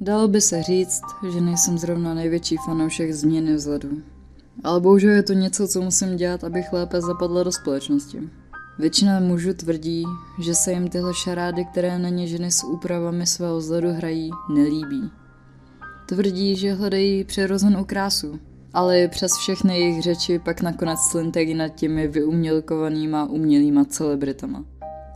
Dalo by se říct, že nejsem zrovna největší fanoušek změny vzhledu. Ale bohužel je to něco, co musím dělat, abych lépe zapadla do společnosti. Většina mužů tvrdí, že se jim tyhle šarády, které na ně ženy s úpravami svého vzhledu hrají, nelíbí. Tvrdí, že hledají přirozenou krásu, ale přes všechny jejich řeči pak nakonec slintají nad těmi vyumělkovanýma umělýma celebritama,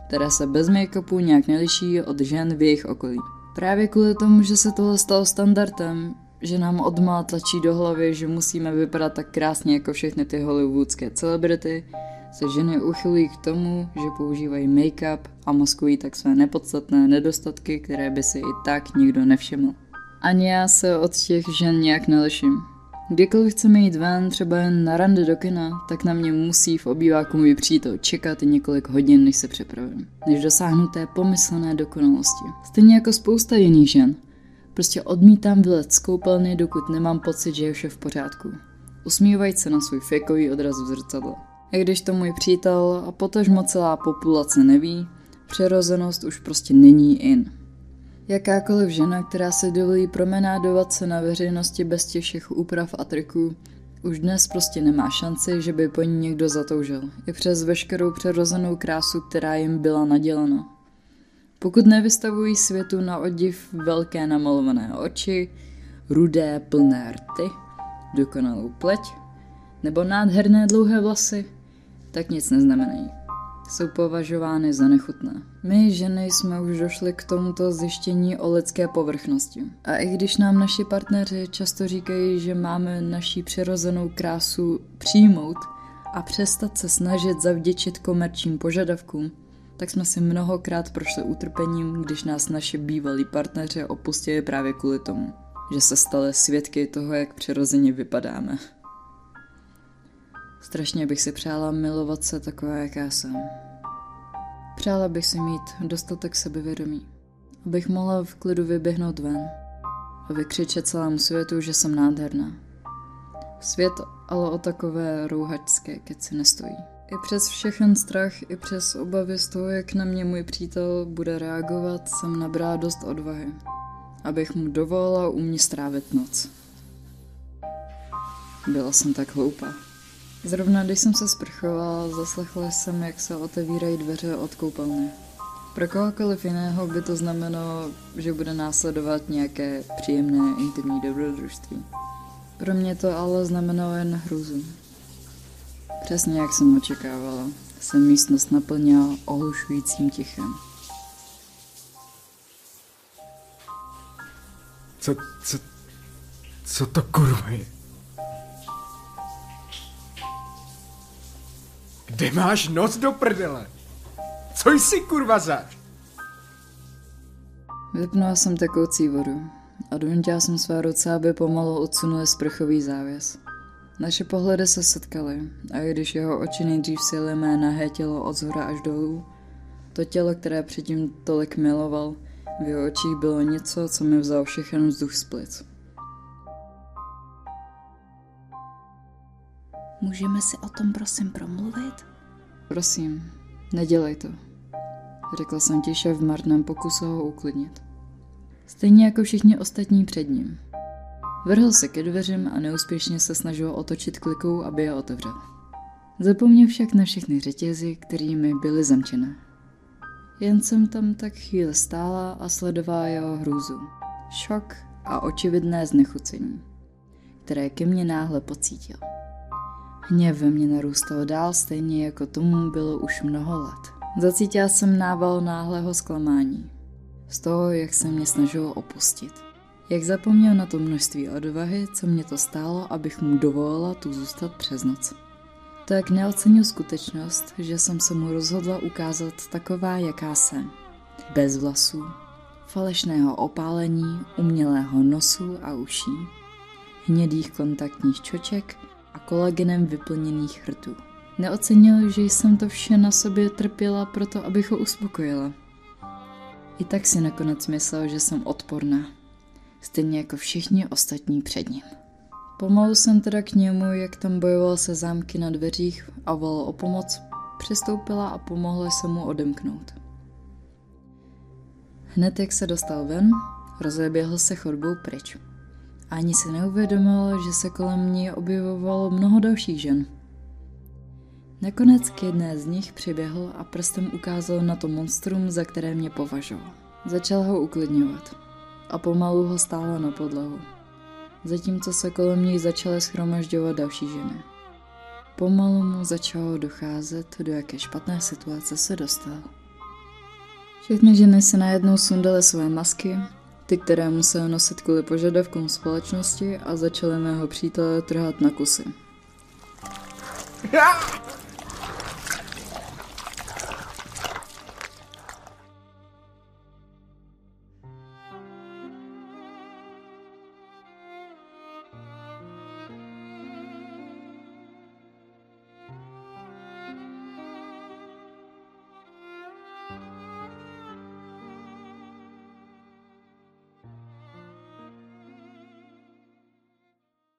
které se bez make-upu nějak neliší od žen v jejich okolí. Právě kvůli tomu, že se tohle stalo standardem, že nám odmá tlačí do hlavy, že musíme vypadat tak krásně jako všechny ty hollywoodské celebrity, se ženy uchylují k tomu, že používají make-up a maskují tak své nepodstatné nedostatky, které by si i tak nikdo nevšiml. Ani já se od těch žen nějak neliším. Kdykoliv chceme jít ven, třeba jen na rande do kina, tak na mě musí v obýváku můj přítel čekat několik hodin, než se připravím. Než dosáhnu té pomyslné dokonalosti. Stejně jako spousta jiných žen. Prostě odmítám vylet z koupelny, dokud nemám pocit, že je vše v pořádku. Usmívají se na svůj fejkový odraz v zrcadle. A když to můj přítel a potažmo celá populace neví, přirozenost už prostě není in. Jakákoliv žena, která se dovolí promenádovat se na veřejnosti bez těch všech úprav a triků, už dnes prostě nemá šanci, že by po ní někdo zatoužil, i přes veškerou přirozenou krásu, která jim byla nadělena. Pokud nevystavují světu na odiv velké namalované oči, rudé plné rty, dokonalou pleť nebo nádherné dlouhé vlasy, tak nic neznamenají jsou považovány za nechutné. My, ženy, jsme už došli k tomuto zjištění o lidské povrchnosti. A i když nám naši partneři často říkají, že máme naší přirozenou krásu přijmout a přestat se snažit zavděčit komerčním požadavkům, tak jsme si mnohokrát prošli utrpením, když nás naši bývalí partneři opustili právě kvůli tomu, že se stali svědky toho, jak přirozeně vypadáme. Strašně bych si přála milovat se taková, jaká jsem. Přála bych si mít dostatek sebevědomí, abych mohla v klidu vyběhnout ven a vykřičet celému světu, že jsem nádherná. Svět ale o takové rouhačské keci nestojí. I přes všechen strach, i přes obavy z toho, jak na mě můj přítel bude reagovat, jsem nabrala dost odvahy, abych mu dovolila u mě strávit noc. Byla jsem tak hloupá. Zrovna když jsem se sprchovala, zaslechla jsem, jak se otevírají dveře od koupelny. Pro kohokoliv jiného by to znamenalo, že bude následovat nějaké příjemné intimní dobrodružství. Pro mě to ale znamenalo jen hrůzu. Přesně jak jsem očekávala, se místnost naplnila ohlušujícím tichem. Co, co, co to kurva je? Kde máš noc do prdele? Co jsi kurva zač? Vypnula jsem tekoucí vodu a donutila jsem své ruce, aby pomalu odsunuli sprchový závěs. Naše pohledy se setkaly a i když jeho oči nejdřív sily mé nahé tělo od zhora až dolů, to tělo, které předtím tolik miloval, v jeho očích bylo něco, co mi vzal všechen vzduch z plic. Můžeme si o tom prosím promluvit? Prosím, nedělej to, řekla jsem tiše v marném pokusu ho uklidnit. Stejně jako všichni ostatní před ním. Vrhl se ke dveřím a neúspěšně se snažil otočit klikou, aby je otevřel. Zapomněl však na všechny řetězy, kterými byly zamčené. Jen jsem tam tak chvíli stála a sledovala jeho hrůzu, šok a očividné znechucení, které ke mně náhle pocítil. Hněv ve mně narůstal dál stejně jako tomu bylo už mnoho let. Zacítila jsem nával náhlého zklamání. Z toho, jak se mě snažilo opustit. Jak zapomněl na to množství odvahy, co mě to stálo, abych mu dovolila tu zůstat přes noc. To, jak neocenil skutečnost, že jsem se mu rozhodla ukázat taková, jaká jsem. Bez vlasů, falešného opálení, umělého nosu a uší, hnědých kontaktních čoček a kolagenem vyplněných hrtů. Neocenil, že jsem to vše na sobě trpěla proto, abych ho uspokojila. I tak si nakonec myslel, že jsem odporná. Stejně jako všichni ostatní před ním. Pomalu jsem teda k němu, jak tam bojoval se zámky na dveřích a volal o pomoc, přistoupila a pomohla se mu odemknout. Hned jak se dostal ven, rozeběhl se chodbou pryč. Ani si neuvědomil, že se kolem ní objevovalo mnoho dalších žen. Nakonec k jedné z nich přiběhl a prstem ukázal na to monstrum, za které mě považoval. Začal ho uklidňovat a pomalu ho stála na podlahu. Zatímco se kolem něj začaly schromažďovat další ženy. Pomalu mu začalo docházet, do jaké špatné situace se dostal. Všechny ženy se najednou sundaly své masky, ty, které musel nosit kvůli požadavkům společnosti a začaly mého přítele trhat na kusy.